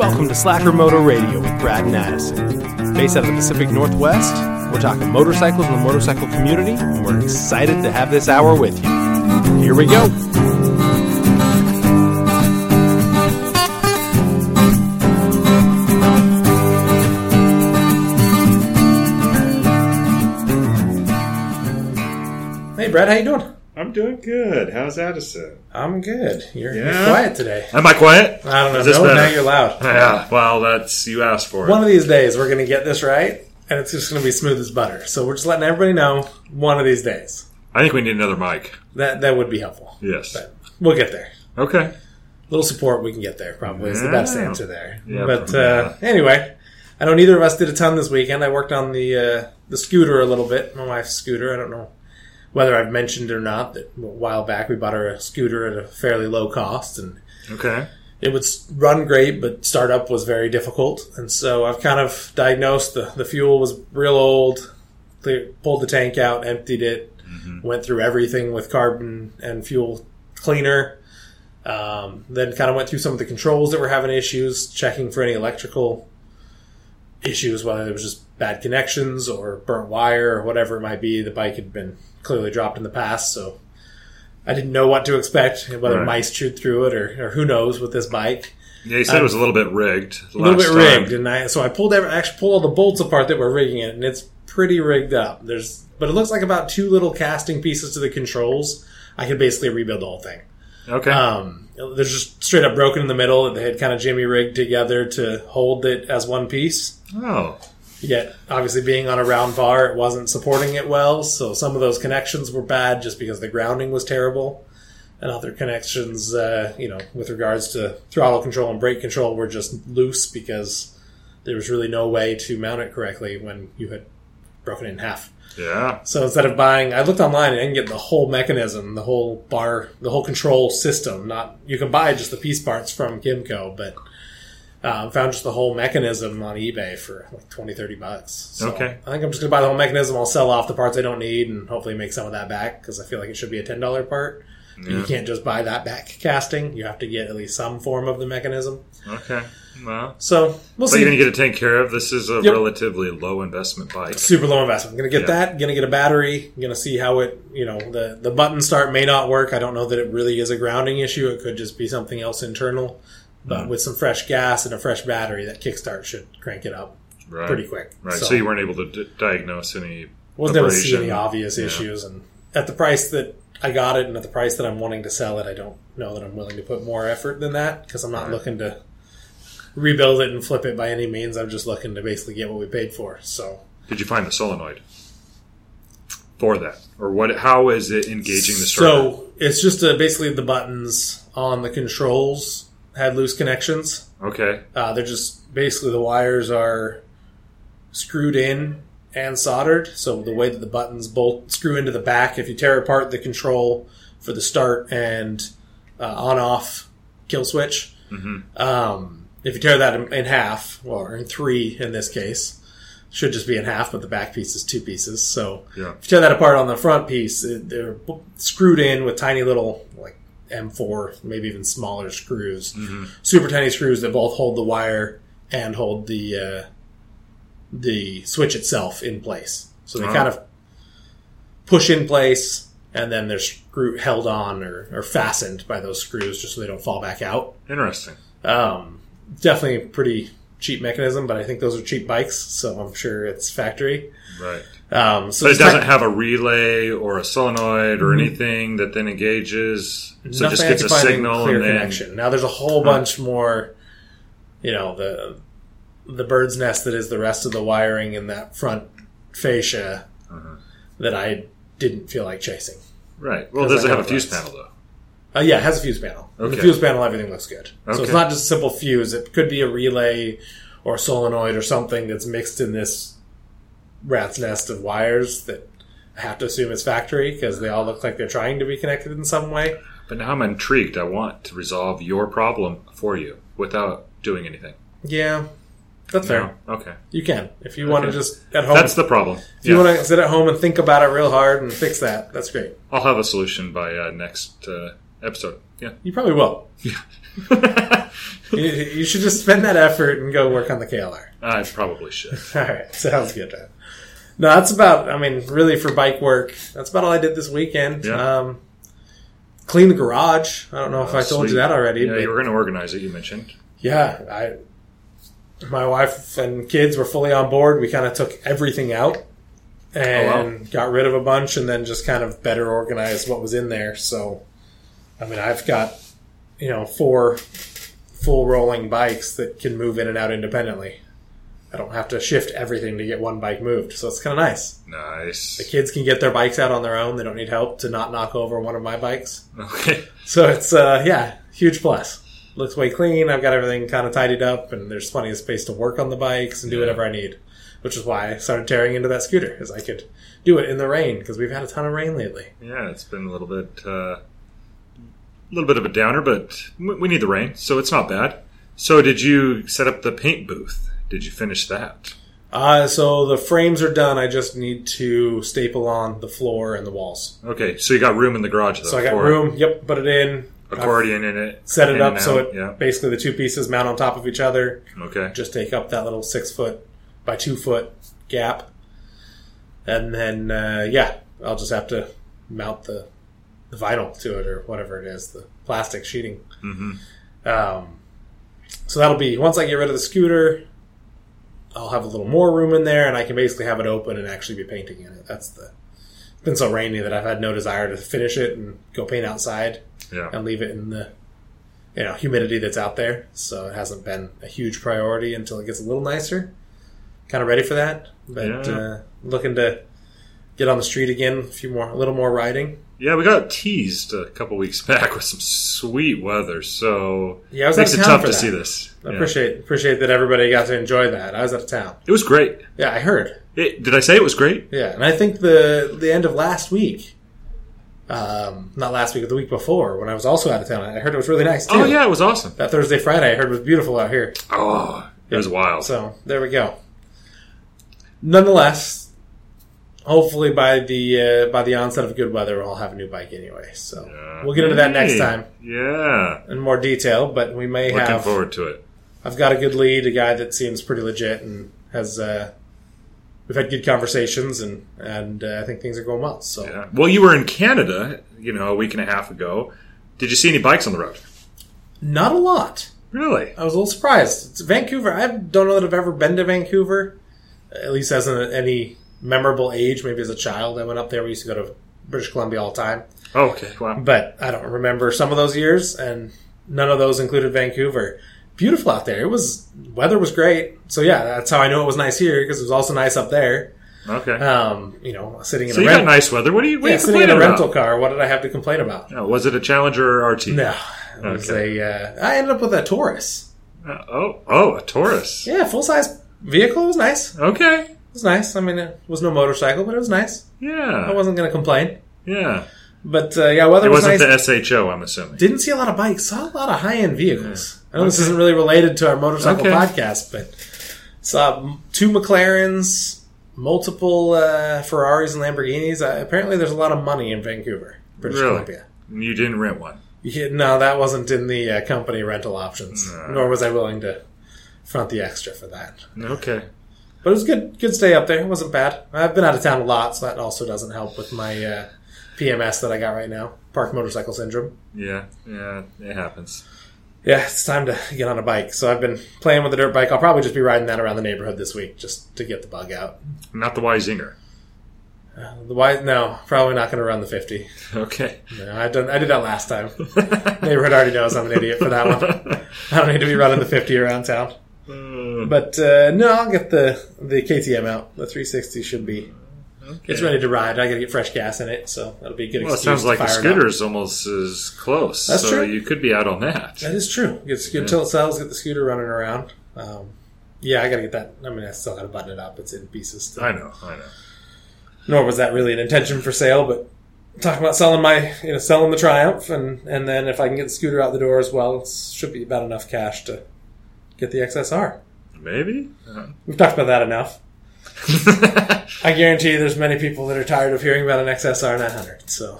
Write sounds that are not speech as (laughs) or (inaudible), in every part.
Welcome to Slacker Moto Radio with Brad and Addison. Based out of the Pacific Northwest, we're talking motorcycles and the motorcycle community, and we're excited to have this hour with you. Here we go. Hey, Brad, how you doing? I'm doing good. How's Addison? I'm good. You're, you're quiet today. Am I quiet? I don't know. No, better? now you're loud. Yeah. Well, that's you asked for it. One of these days, we're going to get this right, and it's just going to be smooth as butter. So we're just letting everybody know one of these days. I think we need another mic. That that would be helpful. Yes. But we'll get there. Okay. A little support, we can get there. Probably is the best answer there. Yeah, but uh, anyway, I know neither of us did a ton this weekend. I worked on the uh, the scooter a little bit. My wife's scooter. I don't know whether I've mentioned it or not that a while back we bought her a scooter at a fairly low cost and Okay. it would run great, but startup was very difficult. And so I've kind of diagnosed the, the fuel was real old, clear, pulled the tank out, emptied it, went through everything with carbon and fuel cleaner. Um, then kind of went through some of the controls that were having issues, checking for any electrical issues, whether it was just bad connections or burnt wire or whatever it might be. The bike had been clearly dropped in the past, so I didn't know what to expect, whether Right. mice chewed through it or, or who knows with this bike. Yeah, you said it was a little bit rigged. A little bit last rigged, and I so I pulled every, actually pulled all the bolts apart that were rigging it, and it's pretty rigged up. There's but it looks like about two little casting pieces to the controls. I could basically rebuild the whole thing. Okay. Um, there's just straight up broken in the middle that they had kind of jimmy rigged together to hold it as one piece. oh. Yet, obviously, being on a round bar, it wasn't supporting it well. So some of those connections were bad just because the grounding was terrible, and other connections, uh, you know, with regards to throttle control and brake control, were just loose because there was really no way to mount it correctly when you had broken it in half. Yeah. So instead of buying, I looked online and I can get the whole mechanism, the whole bar, the whole control system. Not you can buy just the piece parts from Kymco, but um, found just the whole mechanism on eBay for like 20, 30 bucks. So Okay. I think I'm just gonna buy the whole mechanism. I'll sell off the parts I don't need and hopefully make some of that back because I feel like it should be a ten dollar part. But You can't just buy that back casting. You have to get at least some form of the mechanism. Okay. Well, So we'll but see. you're going to get it taken care of. This is a Yep. relatively low investment bike. super low investment. I'm gonna get Yeah. that. Gonna get a battery. Gonna see how it. You know, the the button start may not work. I don't know that it really is a grounding issue. It could just be something else internal. But Mm. with some fresh gas and a fresh battery, that kickstart should crank it up Right. pretty quick. Right. So, you weren't able to d- diagnose any. wasn't able to see any obvious Yeah. issues, and at the price that I got it, and at the price that I'm wanting to sell it, I don't know that I'm willing to put more effort than that because I'm not Right. looking to rebuild it and flip it by any means. I'm just looking to basically get what we paid for. So. Did you find the solenoid for that, or what? How is it engaging the starter? So it's just uh, basically the buttons on the controls had loose connections. okay. Uh, they're just basically the wires are screwed in and soldered. So the way that the buttons bolt screw into the back, if you tear apart the control for the start and uh, on off kill switch, um, if you tear that in, in half, or in three in this case, should just be in half, but the back piece is two pieces. So Yeah. if you tear that apart on the front piece, it- they're screwed in with tiny little like M4, maybe even smaller screws, super tiny screws that both hold the wire and hold the uh, the switch itself in place. So they Oh. kind of push in place, and then they're screw held on or, or fastened by those screws just so they don't fall back out. Interesting. Um, definitely a pretty cheap mechanism, but I think those are cheap bikes, so I'm sure it's factory. Right. Um, so But it doesn't have a relay or a solenoid or anything that then engages. So it just gets a signal and then connection. Now there's a whole bunch more, you know, the the bird's nest that is the rest of the wiring in that front fascia Uh-huh. that I didn't feel like chasing. right. Well, does it have a fuse panel though? Uh, yeah, it has a fuse panel. In the fuse panel, everything looks good. So it's not just a simple fuse. It could be a relay or a solenoid or something that's mixed in this rat's nest of wires that I have to assume is factory because they all look like they're trying to be connected in some way. But now I'm intrigued. I want to resolve your problem for you without doing anything. Yeah, that's fair. No? Okay. You can if you want to just at home. That's the problem. if you want to sit at home and think about it real hard and fix that, that's great. I'll have a solution by uh, next uh, episode. Yeah. You probably will. (laughs) (laughs) you, you should just spend that effort and go work on the KLR. I probably should. (laughs) All right, sounds good. Man. No, that's about. I mean, really for bike work, that's about all I did this weekend. Yeah. Um, clean the garage. I don't know if I told you that already. Yeah, but you were going to organize it. You mentioned. yeah, I. My wife and kids were fully on board. We kind of took everything out and got rid of a bunch, and then just kind of better organized what was in there. So, I mean, I've got you know four full rolling bikes that can move in and out independently. I don't have to shift everything to get one bike moved, so it's kind of nice. Nice. The kids can get their bikes out on their own; they don't need help to not knock over one of my bikes. Okay. (laughs) So it's uh, yeah, huge plus. Looks way clean. I've got everything kind of tidied up, and there's plenty of space to work on the bikes and do Yeah. whatever I need. Which is why I started tearing into that scooter, because I could do it in the rain because we've had a ton of rain lately. Yeah, it's been a little bit, uh, a little bit of a downer, but we need the rain, so it's not bad. So, did you set up the paint booth? Did you finish that? Uh, so the frames are done. I just need to staple on the floor and the walls. Okay, so you got room in the garage, though. So I got room. Yep, put it in. accordion in it. set it up so it yeah. basically the two pieces mount on top of each other. Okay. Just take up that little six foot by two foot gap, and then uh, yeah, I'll just have to mount the, the vinyl to it or whatever it is, the plastic sheeting. hmm Um, so that'll be once I get rid of the scooter, I'll have a little more room in there, and I can basically have it open and actually be painting in it. That's the. It's been so rainy that I've had no desire to finish it and go paint outside Yeah. and leave it in the you know humidity that's out there. So it hasn't been a huge priority until it gets a little nicer. Kind of ready for that, but Yeah. uh, looking to get on the street again. A few more, a little more riding. Yeah, we got teased a couple weeks (laughs) back with some sweet weather, so Yeah, I was makes out it of town tough to that. see this. I Yeah. appreciate appreciate that everybody got to enjoy that. I was out of town. It was great. Yeah, I heard. It, did I say it was great? Yeah, and I think the the end of last week, um, not last week, but the week before, when I was also out of town, I heard it was really nice too. Oh yeah, it was awesome. that Thursday, Friday, I heard was beautiful out here. Oh, it was wild. So there we go. Nonetheless, hopefully by the uh, by the onset of good weather, I'll have a new bike anyway. So Yeah. we'll get into that next time Yeah, in more detail. But we may looking have. forward to it. I've got a good lead, a guy that seems pretty legit and has. Uh, we've had good conversations, and and uh, I think things are going well. So Yeah. Well, you were in Canada, you know, a week and a half ago. Did you see any bikes on the road? not a lot. Really? I was a little surprised. It's Vancouver. I don't know that I've ever been to Vancouver, at least as an, any memorable age. Maybe as a child, I went up there. We used to go to British Columbia all the time, Oh, okay. Wow. but I don't remember some of those years, and none of those included Vancouver. Beautiful out there. It was weather was great. So yeah, that's how I know it was nice here because it was also nice up there. Okay. Um, you know, sitting in so a you rent- got nice weather. What are you, what yeah, you sitting in a complaining rental car. What did I have to complain about? Oh, was it a Challenger or RT? No, it was Okay. a. Uh, I ended up with a Taurus. Uh, oh, oh, a Taurus. Yeah, full size vehicle. It was nice. Okay. It was nice. I mean, it was no motorcycle, but it was nice. Yeah. I wasn't going to complain. Yeah. But uh, yeah, weather It was wasn't nice. the SHO, I'm assuming. Didn't see a lot of bikes. Saw a lot of high end vehicles. I know this isn't really related to our motorcycle Okay. podcast, but saw two McLarens, multiple uh, Ferraris and Lamborghinis. Uh, apparently, there's a lot of money in Vancouver, British Really? Columbia. You didn't rent one. Yeah, no, that wasn't in the uh, company rental options, No. nor was I willing to front the extra for that. Okay. But it was good. Good stay up there. It wasn't bad. I've been out of town a lot, so that also doesn't help with my uh, PMS that I got right now, park motorcycle syndrome. Yeah. Yeah. It happens. Yeah, it's time to get on a bike. So I've been playing with the dirt bike. I'll probably just be riding that around the neighborhood this week, just to get the bug out. Not the Y-Zinger. Uh, the why? No, probably not going to run the fifty. (laughs) Okay. No, I done. I did that last time. neighborhood already knows I'm an idiot for that one. I don't need to be running the fifty around town. Uh, But uh, no, I'll get the the KTM out. The 360 should be. okay. It's ready to ride. I got to get fresh gas in it, so that'll be a good. Well, it sounds like to the fire it up. scooter is almost as close. That's so true. you could be out on that. That is true. Get good until it sells. Get the scooter running around. Um, yeah, I got to get that. I mean, I still got to button it up. It's in pieces. Still. I know. I know. Nor was that really an intention for sale, but talking about selling my, you know, selling the Triumph, and and then if I can get the scooter out the door as well, it should be about enough cash to get the XSR. Maybe. Uh, We've talked about that enough. (laughs) I guarantee there's many people that are tired of hearing about an XSR 900. So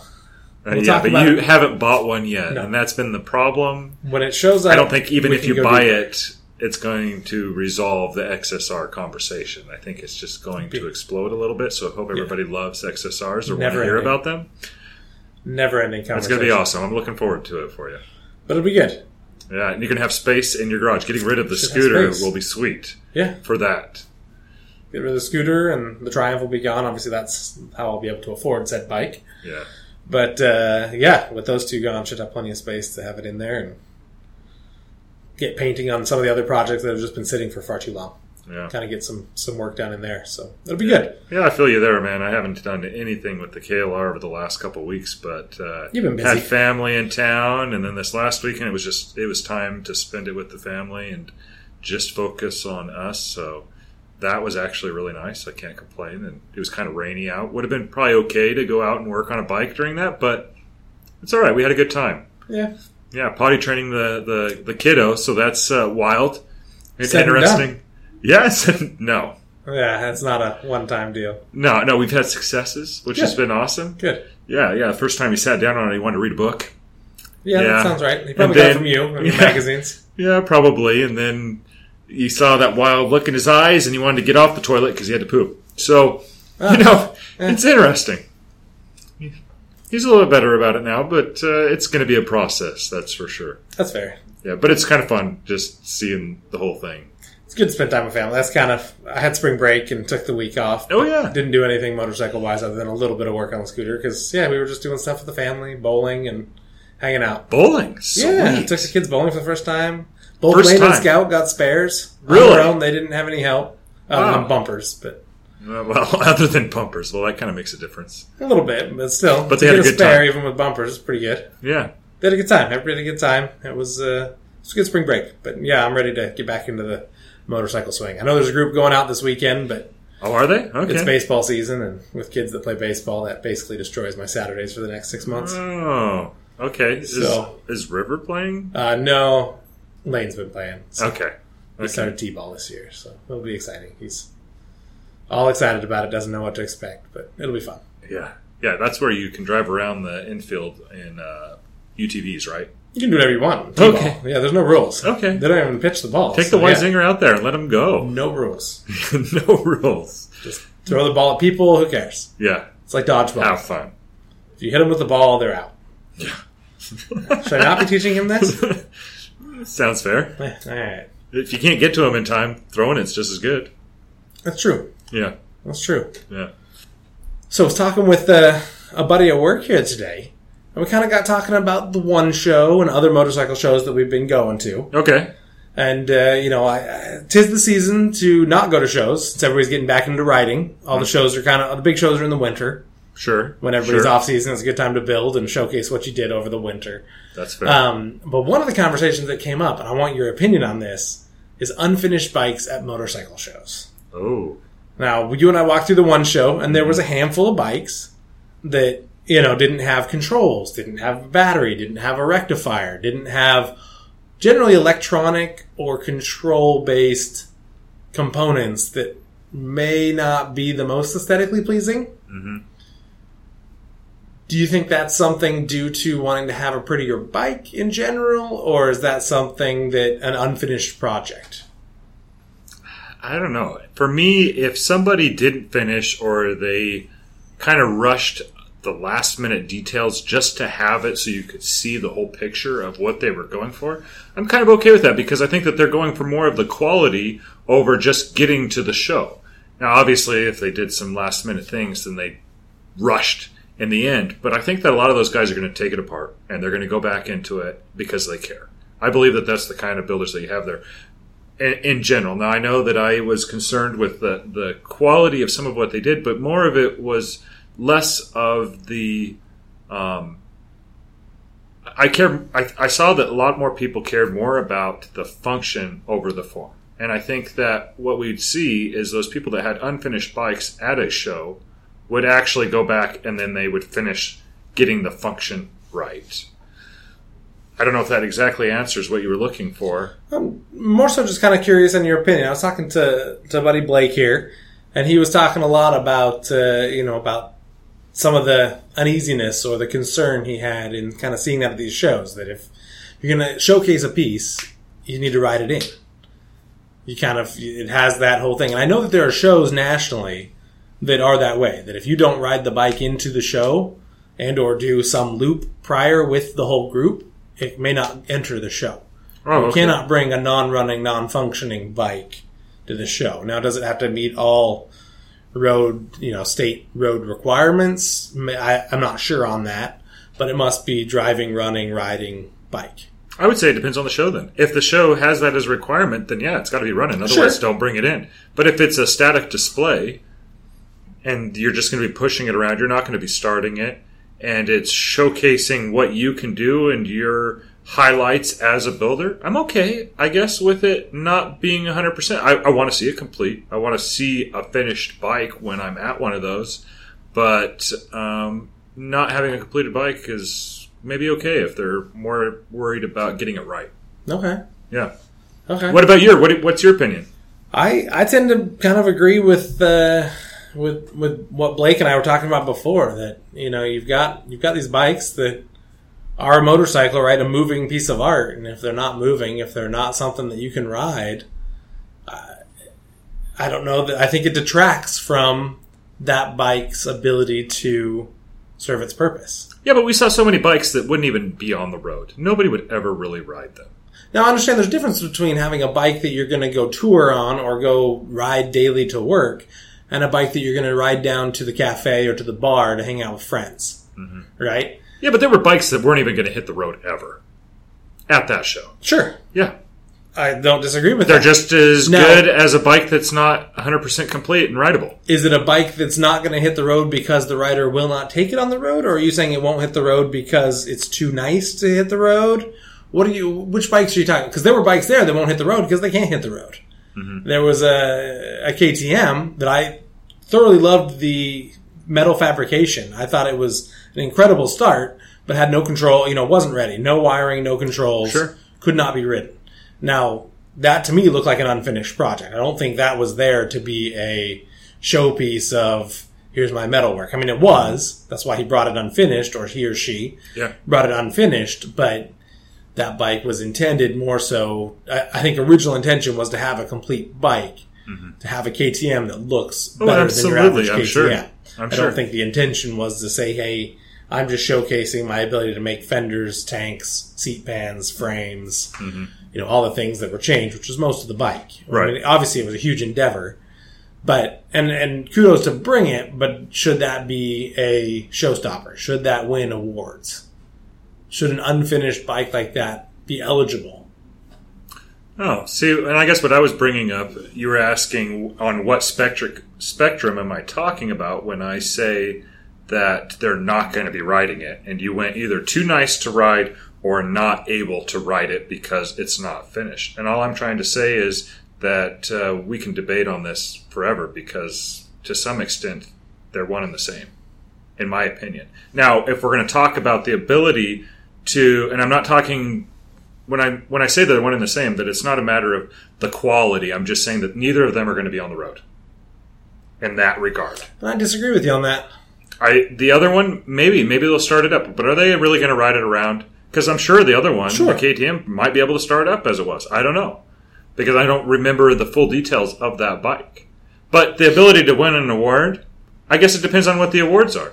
Uh, We'll yeah, but you it. haven't bought one yet, No. and that's been the problem. when it shows up. I don't think even if you buy it, it's going to resolve the XSR conversation. I think it's just going to explode a little bit. So I hope everybody loves XSRs or want to hear about them. never ending It's going to be awesome. I'm looking forward to it for you. But it'll be good. Yeah, and you can have space in your garage. Getting rid of the Should have scooter space. will be sweet Yeah. for that. Get rid of the scooter and the Triumph will be gone. Obviously, that's how I'll be able to afford said bike. Yeah. But uh, yeah, with those two gone, should have plenty of space to have it in there and get painting on some of the other projects that have just been sitting for far too long. Yeah. Kind of get some some work done in there, so it'll be good. Yeah, I feel you there, man. I haven't done anything with the KLR over the last couple of weeks, but uh, You've been busy. had family in town, and then this last weekend it was just it was time to spend it with the family and just focus on us. So that was actually really nice. I can't complain, and it was kind of rainy out. Would have been probably okay to go out and work on a bike during that, but it's all right. We had a good time. Yeah, Yeah, potty training the the, the kiddo, so that's uh, wild. It's Said interesting. Yes, (laughs) no. yeah, it's not a one time deal. No, no, we've had successes, which has been awesome. Good. Yeah, yeah. First time he sat down on it, he wanted to read a book. Yeah, Yeah. that sounds right. He probably And got it from you your (laughs) Yeah. magazines. Yeah, probably. And then he saw that wild look in his eyes, and he wanted to get off the toilet because he had to poop. So, Ah, you know, yeah. it's interesting. He's a little bit better about it now, but uh, it's going to be a process, that's for sure. That's fair. Yeah, but it's kind of fun just seeing the whole thing. It's good to spend time with family. That's kind of. I had spring break and took the week off. Oh yeah, Didn't do anything motorcycle wise other than a little bit of work on the scooter because yeah, we were just doing stuff with the family, bowling and hanging out. bowling. Sweet. Yeah, took the kids bowling for the first time. Both First Lane and. Scout got spares. Really? Own, they didn't have any help Wow. than bumpers, but Uh, well, (laughs) other than bumpers, well, that kind of makes a difference. a little bit, but still. But they had a good spare time. even with bumpers It's pretty good. Yeah. They had a good time. Everybody had a good time. It was uh, it was a good spring break. But yeah, I'm ready to get back into the motorcycle swing. I know there's a group going out this weekend, but Oh, are they? Okay. it's baseball season, and with kids that play baseball, that basically destroys my Saturdays for the next six months. Oh, okay. Is, So- is River playing? Uh, no, Lane's been playing. So Okay. He started T-ball this year, so it'll be exciting. He's all excited about it. Doesn't know what to expect, but it'll be fun. Yeah. Yeah, that's where you can drive around the infield in uh, UTVs, right? You can do whatever you want. Okay. Yeah, there's no rules. Okay. They don't even pitch the ball. Take so the white yeah, zinger out there and let them go. (laughs) No rules. (laughs) no rules. Just throw the ball at people. Who cares? Yeah. It's like dodgeball. Have fun. If you hit them with the ball, they're out. Yeah. (laughs) Should I not be teaching him this? Sounds fair. All right. If you can't get to them in time, throwing it's just as good. That's true. Yeah. That's true. Yeah. So I was talking with uh, a buddy at work here today, and we kind of got talking about the one show and other motorcycle shows that we've been going to. Okay. And uh, you know, I, I, tis the season to not go to shows. Since everybody's getting back into riding. All the shows are kind of the big shows are in the winter Sure. when everybody's Sure. off season. It's a good time to build and showcase what you did over the winter. That's fair. Um, but one of the conversations that came up, and I want your opinion on this, is unfinished bikes at motorcycle shows. oh. Now, you and I walked through the one show, and there was a handful of bikes that you know didn't have controls, didn't have a battery, didn't have a rectifier, didn't have generally electronic or control based components that may not be the most aesthetically pleasing. Mhm. Do you think that's something due to wanting to have a prettier bike in general, or is that something that an unfinished project? I don't know. For me, if somebody didn't finish or they kind of rushed the last minute details just to have it so you could see the whole picture of what they were going for, I'm kind of okay with that because I think that they're going for more of the quality over just getting to the show. Now, obviously, if they did some last minute things, then they rushed in the end. But I think that a lot of those guys are going to take it apart and they're going to go back into it because they care. I believe that that's the kind of builders that you have there in, general. Now, I know that I was concerned with the, the quality of some of what they did, but more of it was less of the. Um, I care. I, I saw that a lot more people cared more about the function over the form, and I think that what we'd see is those people that had unfinished bikes at a show would actually go back and then they would finish getting the function right. I don't know if that exactly answers what you were looking for. I'm more so just kind of curious in your opinion. I was talking to to buddy Blake here, and he was talking a lot about uh, you know about some of the uneasiness or the concern he had in kind of seeing that at these shows. That if you're going to showcase a piece, you need to ride it in. You kind of it has that whole thing, and I know that there are shows nationally that are that way. That if you don't ride the bike into the show and or do some loop prior with the whole group, it may not enter the show. Oh, You okay. cannot bring a non-running, non-functioning bike to the show. Now, does it have to meet all road, you know, state road requirements? I, I'm not sure on that, but it must be driving, running, riding bike. I would say it depends on the show then. If the show has that as a requirement, then yeah, it's got to be running. Otherwise, Sure. don't bring it in. But if it's a static display and you're just going to be pushing it around, you're not going to be starting it, and it's showcasing what you can do and your highlights as a builder, I'm okay, I guess, with it not being 100%. I, I want to see it complete. I want to see a finished bike when I'm at one of those. But um, not having a completed bike is maybe okay if they're more worried about getting it right. Okay. Yeah. Okay. What about your? What, what's your opinion? I I tend to kind of agree with uh, with with what Blake and I were talking about before. That you know you've got you've got these bikes that are a motorcycle, right? A moving piece of art, and if they're not moving, if they're not something that you can ride, I, I don't know that I think it detracts from that bike's ability to serve its purpose. Yeah, but we saw so many bikes that wouldn't even be on the road. Nobody would ever really ride them. Now, I understand there's a difference between having a bike that you're going to go tour on or go ride daily to work and a bike that you're going to ride down to the cafe or to the bar to hang out with friends. Mm-hmm. Right? Yeah, but there were bikes that weren't even going to hit the road ever at that show. Sure. Yeah, I don't disagree with that. they're that. just as No. good as a bike that's not 100% complete and rideable. Is it a bike that's not going to hit the road because the rider will not take it on the road, or are you saying it won't hit the road because it's too nice to hit the road? What are you? Which bikes are you talking? Because there were bikes there that won't hit the road because they can't hit the road. Mm-hmm. There was a, a KTM that I thoroughly loved the metal fabrication. I thought it was an incredible start, but had no control. You know, wasn't ready. No wiring, no controls. Sure. Could not be ridden. Now, that to me looked like an unfinished project. I don't think that was there to be a showpiece of here's my metalwork. I mean, it was. That's why he brought it unfinished, or he or she Yeah. brought it unfinished. But that bike was intended more so. I, I think original intention was to have a complete bike, mm-hmm. to have a KTM that looks Oh, better than your absolutely, average I'm KTM. sure. I'm I sure. don't think the intention was to say, "Hey, I'm just showcasing my ability to make fenders, tanks, seat pans, frames, you know, all the things that were changed, which was most of the bike. I Mm-hmm. Right. mean, obviously, it was a huge endeavor, but and and kudos to bring it. But should that be a showstopper? Should that win awards? Should an unfinished bike like that be eligible? Oh, see, and I guess what I was bringing up, you were asking on what spectric, spectrum am I talking about when I say that they're not going to be riding it, and you went either too nice to ride or not able to ride it because it's not finished. And all I'm trying to say is that uh, we can debate on this forever because to some extent they're one and the same, in my opinion. Now, if we're going to talk about the ability to, and I'm not talking when I when I say they're one and the same, that it's not a matter of the quality. I'm just saying that neither of them are going to be on the road. In that regard, I disagree with you on that. I the other one maybe maybe they'll start it up, but are they really going to ride it around? Because I'm sure the other one, Sure. the KTM, might be able to start up as it was. I don't know because I don't remember the full details of that bike. But the ability to win an award, I guess it depends on what the awards are.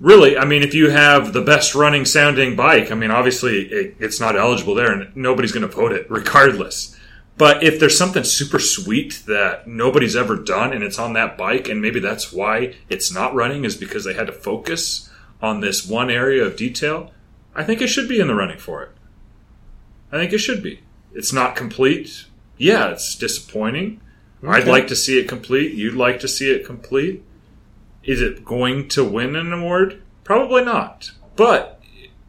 Really, I mean, if you have the best running sounding bike, I mean, obviously it, it's not eligible there, and nobody's going to vote it regardless. But if there's something super sweet that nobody's ever done and it's on that bike, and maybe that's why it's not running, is because they had to focus on this one area of detail, I think it should be in the running for it. I think it should be. It's not complete. Yeah, it's disappointing. I'd like to see it complete. You'd like to see it complete. Is it going to win an award? Probably not. But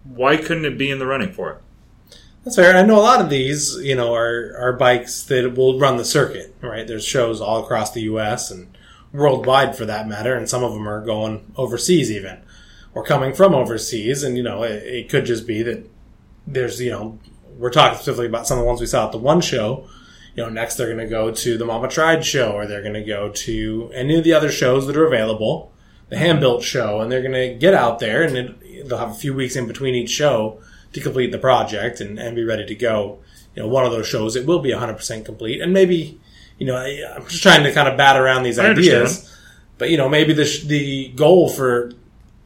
why couldn't it be in the running for it? That's fair. I know a lot of these, you know, are are bikes that will run the circuit. Right? There's shows all across the U.S. and worldwide, for that matter, and some of them are going overseas even, or coming from overseas. And you know, it, it could just be that there's, you know, we're talking specifically about some of the ones we saw at the one show. You know, next they're going to go to the Mama Tried show, or they're going to go to any of the other shows that are available the mm-hmm. hand built show, and they're going to get out there and it, they'll have a few weeks in between each show to complete the project and, and be ready to go. You know, one of those shows it will be 100% complete, and maybe you know I, I'm just trying to kind of bat around these I ideas, understand. but you know maybe the sh- the goal for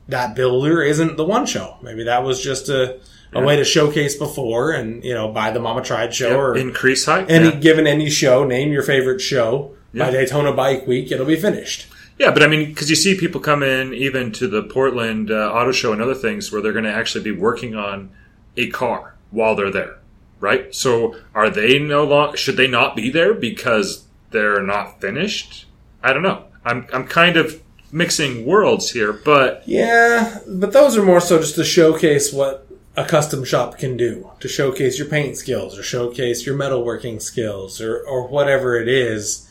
that builder isn't the one show. Maybe that was just a, a way to showcase before, and you know by the Mama Tried show or Increase height. any yeah. given any show, name your favorite show. By Daytona Bike Week, it'll be finished. Yeah, but I mean, because you see people come in even to the Portland uh, Auto Show and other things where they're going to actually be working on a car while they're there, right? So are they no longer? Should they not be there because they're not finished? I don't know. I'm I'm kind of mixing worlds here, but Yeah, but those are more so just to showcase what a custom shop can do, to showcase your paint skills or showcase your metalworking skills or, or whatever it is.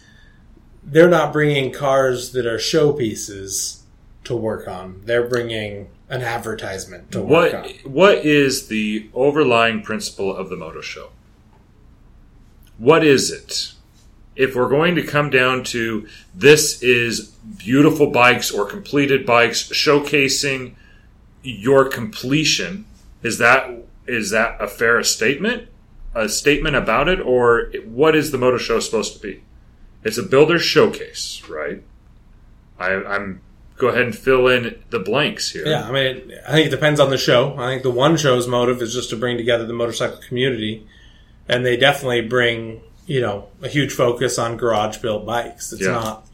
They're not bringing cars that are showpieces to work on. They're bringing an advertisement to work what on. what is the overlying principle of the moto show? What is it? If we're going to come down to this is beautiful bikes or completed bikes showcasing your completion, is that is that a fair statement? A statement about it, or what is the moto show supposed to be? It's a builder showcase, right? I, I'm go ahead and fill in the blanks here. Yeah, I mean, I think it depends on the show. I think the one show's motive is just to bring together the motorcycle community, and they definitely bring you know a huge focus on garage built bikes. It's Yeah. not.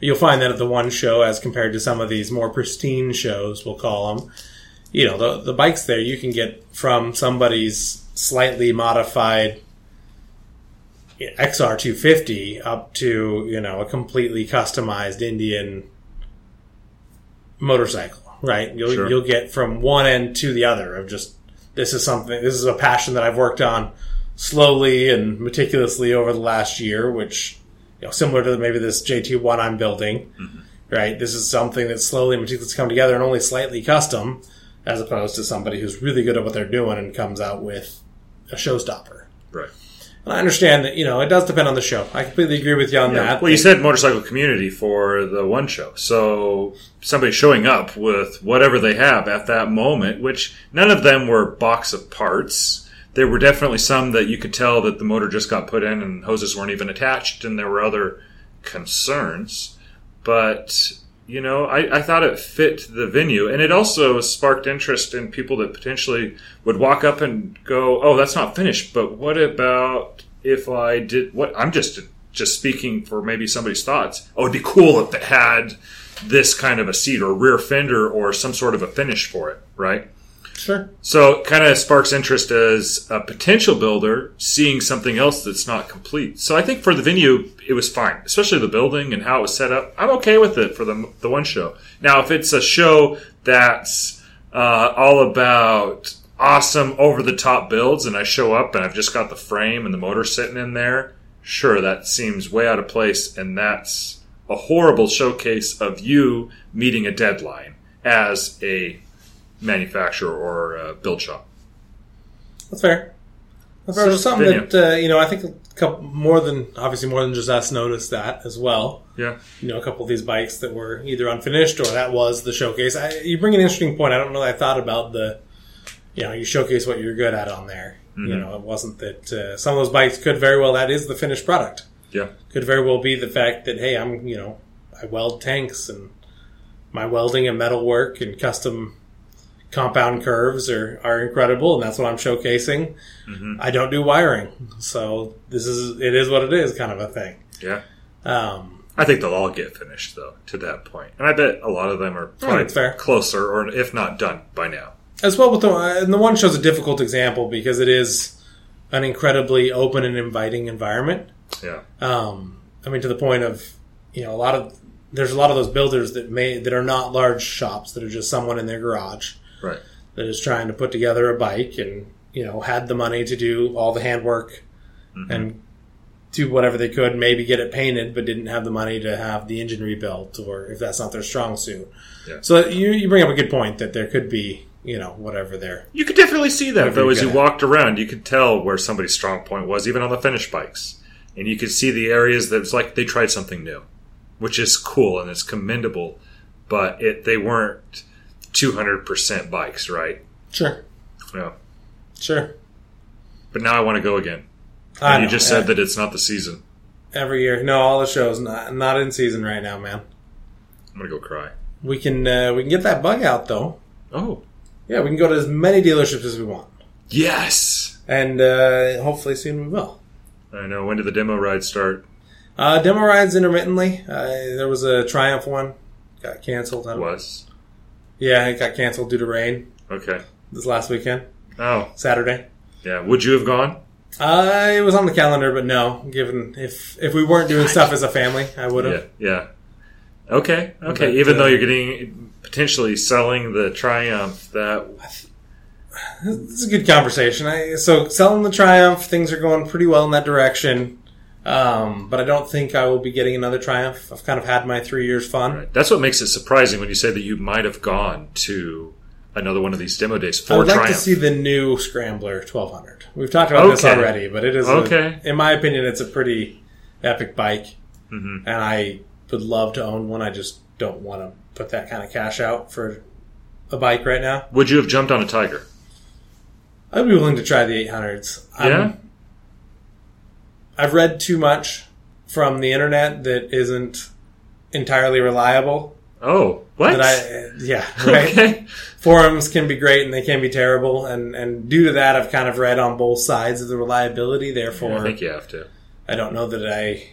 You'll find that at the one show, as compared to some of these more pristine shows, we'll call them. You know, the the bikes there you can get from somebody's slightly modified XR250 up to you know a completely customized Indian motorcycle, right? You'll Sure. you'll get from one end to the other of just this is something this is a passion that I've worked on slowly and meticulously over the last year, which you know similar to maybe this JT1 I'm building, mm-hmm. right? This is something that's slowly and meticulously come together and only slightly custom, as opposed to somebody who's really good at what they're doing and comes out with a showstopper. Right. And I understand that you know it does depend on the show. I completely agree with you on that. Well, you said motorcycle community for the one show. So somebody showing up with whatever they have at that moment, which none of them were box of parts. There were definitely some that you could tell that the motor just got put in and hoses weren't even attached, and there were other concerns. But you know, I, I thought it fit the venue, and it also sparked interest in people that potentially would walk up and go, "Oh, that's not finished." But what about if I did? What I'm just just speaking for maybe somebody's thoughts. Oh, it'd be cool if it had this kind of a seat or rear fender or some sort of a finish for it, right? Sure. So it kind of sparks interest as a potential builder seeing something else that's not complete. So I think for the venue, it was fine, especially the building and how it was set up. I'm okay with it for the, the one show. Now, if it's a show that's uh, all about awesome over the top builds and I show up and I've just got the frame and the motor sitting in there, sure, that seems way out of place and that's a horrible showcase of you meeting a deadline as a manufacturer or uh, build shop. That's fair. That's fair. It's something that uh, you know. I think a couple more than obviously more than just us noticed that as well. Yeah. You know, a couple of these bikes that were either unfinished or that was the showcase. I, you bring an interesting point. I don't know. that I thought about the, you know, you showcase what you're good at on there. You know, it wasn't that uh, some of those bikes could very well that is the finished product. Yeah. Could very well be the fact that hey, I'm you know, I weld tanks and my welding and metal work and custom compound curves are, are incredible and that's what I'm showcasing. I don't do wiring. So this is it is what it is kind of a thing. Yeah. Um, I think they'll all get finished though to that point. and I bet a lot of them are probably fair. closer, or if not done by now. as well with the and the one show's a difficult example because it is an incredibly open and inviting environment. Yeah, Um, I mean, to the point of you know a lot of there's a lot of those builders that may that are not large shops that are just someone in their garage right. that is trying to put together a bike and you know had the money to do all the handwork mm-hmm. and do whatever they could, maybe get it painted, but didn't have the money to have the engine rebuilt, or if that's not their strong suit. Yeah. So you you bring up a good point that there could be you know whatever there. You could definitely see that though as you get. walked around. You could tell where somebody's strong point was, even on the finished bikes, and you could see the areas that it's like they tried something new, which is cool and it's commendable. but it they weren't two hundred percent bikes, right? Sure, Yeah. sure. But now I want to go again. I And you just yeah. said that it's not the season. every year. No, all the shows not not in season right now, man. I'm gonna go cry. We can uh, we can get that bug out though. Oh, Yeah, we can go to as many dealerships as we want, yes. and uh, hopefully soon we will. I know. When did the demo ride start? Uh, demo rides intermittently. Uh, there was a Triumph one, got canceled. Was Yeah, it got canceled due to rain okay. this last weekend, Oh, Saturday. yeah. Would you have gone? Uh, it was on the calendar, but no. Given if if we weren't doing stuff as a family, I would have. Yeah, yeah. Okay, okay. But, Even uh, though you're getting potentially selling the Triumph, that It's a good conversation. I, so selling the Triumph, things are going pretty well in that direction. Um, but I don't think I will be getting another Triumph. I've kind of had my three years fun. right. that's what makes it surprising when you say that you might have gone to another one of these demo days I would like Triumph. to see the new Scrambler 1200. We've talked about this already, but it is, a- Okay. in my opinion, it's a pretty epic bike, Mhm. and I would love to own one. I just don't want to put that kind of cash out for a bike right now. Would you have jumped on a Tiger? I'd be willing to try the 800s. I'm- Yeah. I've read too much from the internet that isn't entirely reliable. Oh, what? I, yeah, (laughs) right. Okay. Forums can be great and they can be terrible, and and due to that, I've kind of read on both sides of the reliability. Therefore, I think you have to. I don't know that I,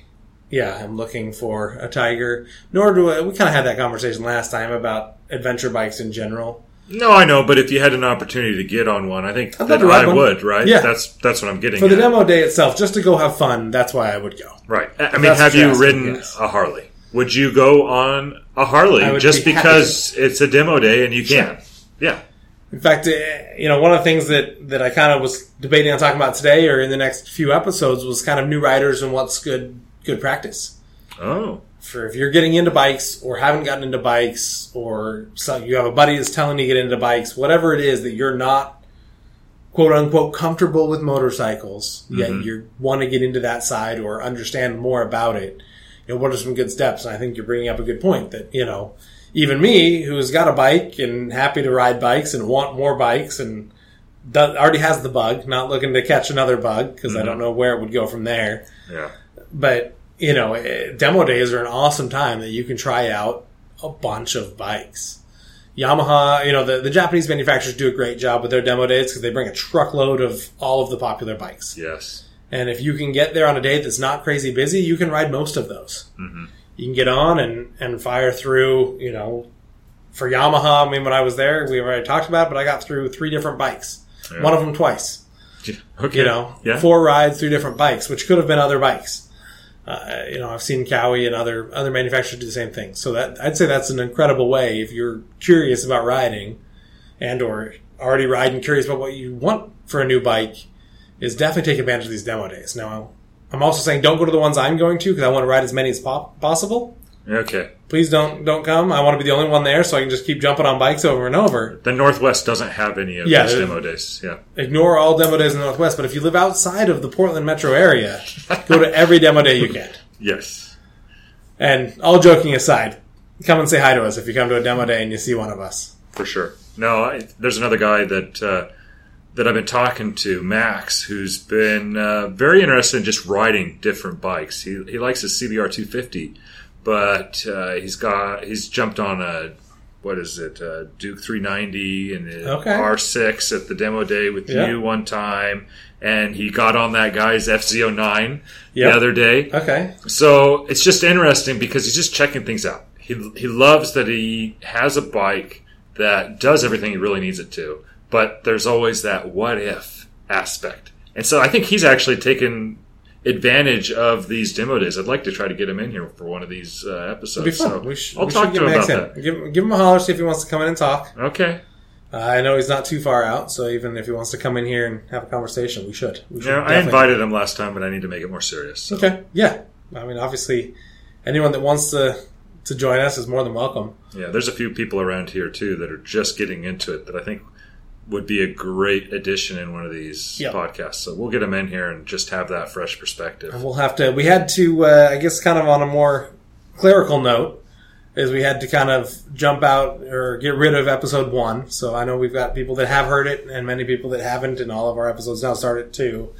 yeah, I'm looking for a Tiger. Nor do I, we kind of had that conversation last time about adventure bikes in general. No, I know, but if you had an opportunity to get on one, I think I'd love that to ride I one. would. Right? Yeah. That's that's what I'm getting For the at. demo day itself, just to go have fun, that's why I would go. Right. I I mean, that's have you ridden yes. a Harley? Would you go on a Harley would just be happy because it's a demo day and you can? Yeah. In fact, eh, you know, one of the things that, that I kind of was debating on talking about today or in the next few episodes was kind of new riders and what's good good practice. Oh. For if you're getting into bikes or haven't gotten into bikes or so you have a buddy that's telling you to get into bikes, whatever it is that you're not quote unquote comfortable with motorcycles, yet mm-hmm. you want to get into that side or understand more about it. You know, what are some good steps? And I think you're bringing up a good point that, you know, even me, who's got a bike and happy to ride bikes and want more bikes and does, already has the bug, not looking to catch another bug because I mm-hmm. don't know where it would go from there. Yeah. But you know, eh, demo days are an awesome time that you can try out a bunch of bikes. Yamaha, you know, the, the Japanese manufacturers do a great job with their demo days because they bring a truckload of all of the popular bikes. Yes. And if you can get there on a day that's not crazy busy, you can ride most of those. You can get on and, and fire through, you know, for Yamaha, I mean, when I was there, we already talked about it, but I got through three different bikes. Yeah. One of them twice. (laughs) Okay. You know, Yeah. four rides, three different bikes, which could have been other bikes. Uh, you know, I've seen Kawi and other other manufacturers do the same thing. So that I'd say that's an incredible way if you're curious about riding, and or already riding, curious about what you want for a new bike, is definitely take advantage of these demo days. Now, I'm also saying don't go to the ones I'm going to because I want to ride as many as po- possible. Okay. Please don't don't come. I want to be the only one there so I can just keep jumping on bikes over and over. The Northwest doesn't have any of Yeah, these it- demo days. Yeah. Ignore all demo days in the Northwest, but if you live outside of the Portland metro area, (laughs) go to every demo day you can. Yes. And all joking aside, come and say hi to us if you come to a demo day and you see one of us. For sure. No, I, there's another guy that uh, that I've been talking to, Max, who's been uh, very interested in just riding different bikes. He he likes his CBR 250, but uh, he's got he's jumped on a what is it uh, Duke 390 and Okay. R6 at the demo day with you one time, and he got on that guy's FZ09 Yep. the other day. Okay. So it's just interesting because he's just checking things out. He, he loves that he has a bike that does everything he really needs it to, but there's always that what if aspect. And so I think he's actually taken advantage of these demo days. I'd like to try to get him in here for one of these uh, episodes. It'd be fun. So we should, I'll we talk should to him Max about in. that. Give, him- give him a holler, see if he wants to come in and talk. Okay. Uh, I know he's not too far out, so even if he wants to come in here and have a conversation, we should. We should Yeah, I invited him last time, but I need to make it more serious. So. Okay. Yeah. I mean, obviously, anyone that wants to to join us is more than welcome. Yeah, there's a few people around here too that are just getting into it that I think would be a great addition in one of these Yep. podcasts. So we'll get them in here and just have that fresh perspective. And we'll have to. We had to, uh, I guess, kind of on a more clerical note. is we had to kind of jump out or get rid of episode one. So I know we've got people that have heard it and many people that haven't, and all of our episodes now started too,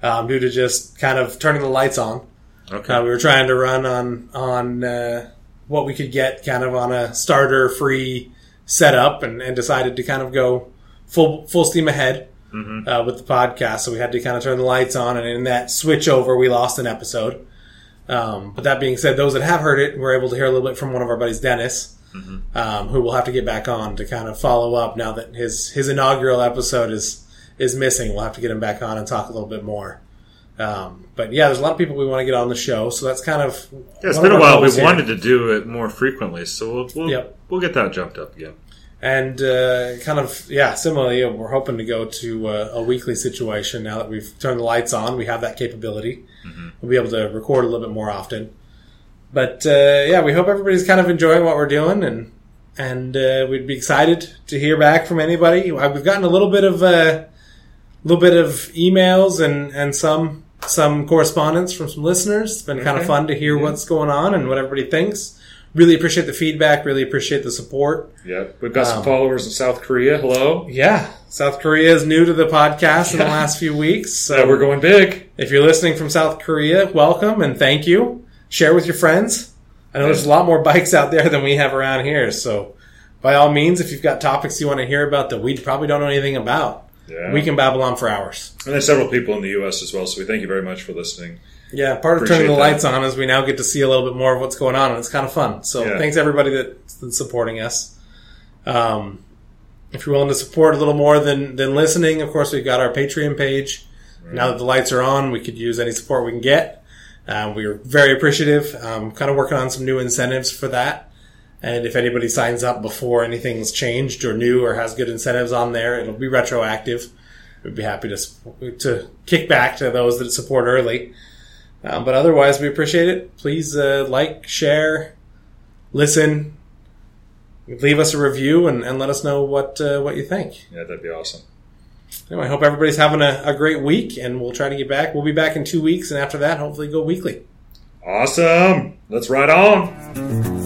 um, due to just kind of turning the lights on. Okay. Uh, we were trying to run on on uh, what we could get, kind of on a starter free setup, and, and decided to kind of go full full steam ahead uh, with the podcast. So we had to kind of turn the lights on, and in that switch over, we lost an episode. Um, but that being said, those that have heard it were able to hear a little bit from one of our buddies, Dennis, um, who will have to get back on to kind of follow up now that his his inaugural episode is is missing. We'll have to get him back on and talk a little bit more. Um, but yeah, there's a lot of people we want to get on the show, so that's kind of Yeah, it's been a while. We goals here. wanted to do it more frequently, so we'll we'll, Yep. we'll get that jumped up again. And uh, kind of yeah similarly we're hoping to go to uh, a weekly situation now that we've turned the lights on. We have that capability. We'll be able to record a little bit more often. But uh, yeah we hope everybody's kind of enjoying what we're doing and and uh, we'd be excited to hear back from anybody. Uh, we've gotten a little bit of a little bit of emails and and some some correspondence from some listeners. It's been kind of fun to hear what's going on and what everybody thinks really appreciate the feedback really appreciate the support Yeah, we've got some Um, followers in South Korea. Hello. yeah, South Korea is new to the podcast in the last few weeks. So Yeah, we're going big. if you're listening from South Korea, welcome and thank you. Share with your friends. I know there's a lot more bikes out there than we have around here. So by all means, if you've got topics you want to hear about that we probably don't know anything about, Yeah. we can babble on for hours. And there's several people in the U.S. as well, so we thank you very much for listening. Yeah, part of turning the that. lights on is we now get to see a little bit more of what's going on, and it's kind of fun. So Yeah. thanks everybody that's been supporting us. Um, if you're willing to support a little more than than listening, of course we've got our Patreon page. Now that the lights are on, we could use any support we can get. Um, we are very appreciative. Um, kind of working on some new incentives for that. And if anybody signs up before anything's changed or new or has good incentives on there, it'll be retroactive. We'd be happy to to kick back to those that support early. Um, but otherwise, we appreciate it. Please uh, like, share, listen, leave us a review, and, and let us know what uh, what you think. Yeah, that'd be awesome. Anyway, I hope everybody's having a, a great week, and we'll try to get back. We'll be back in two weeks, and after that, hopefully, go weekly. Awesome. Let's ride on.